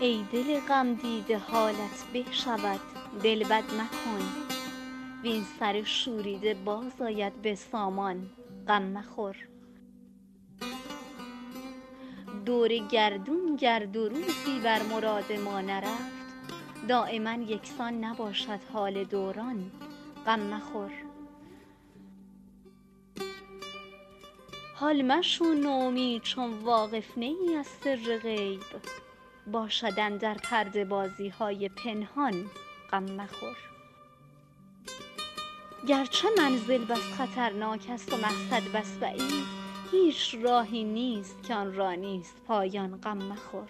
ای دل غم دیده حالت به شود دل بد مکن. وین سر شوریده باز آید به سامان غم مخور. دور گردون گر دو روزی بر مراد ما نرفت. دایما یکسان نباشد حال دوران غم مخور. حال مشو نومید چون واقف نه از سر غیب. باشد اندر پرده بازی های پنهان غم مخور. گرچه منزل بس خطرناک است و مقصد بس بعید هیچ راهی نیست که آن را نیست پایان غم مخور.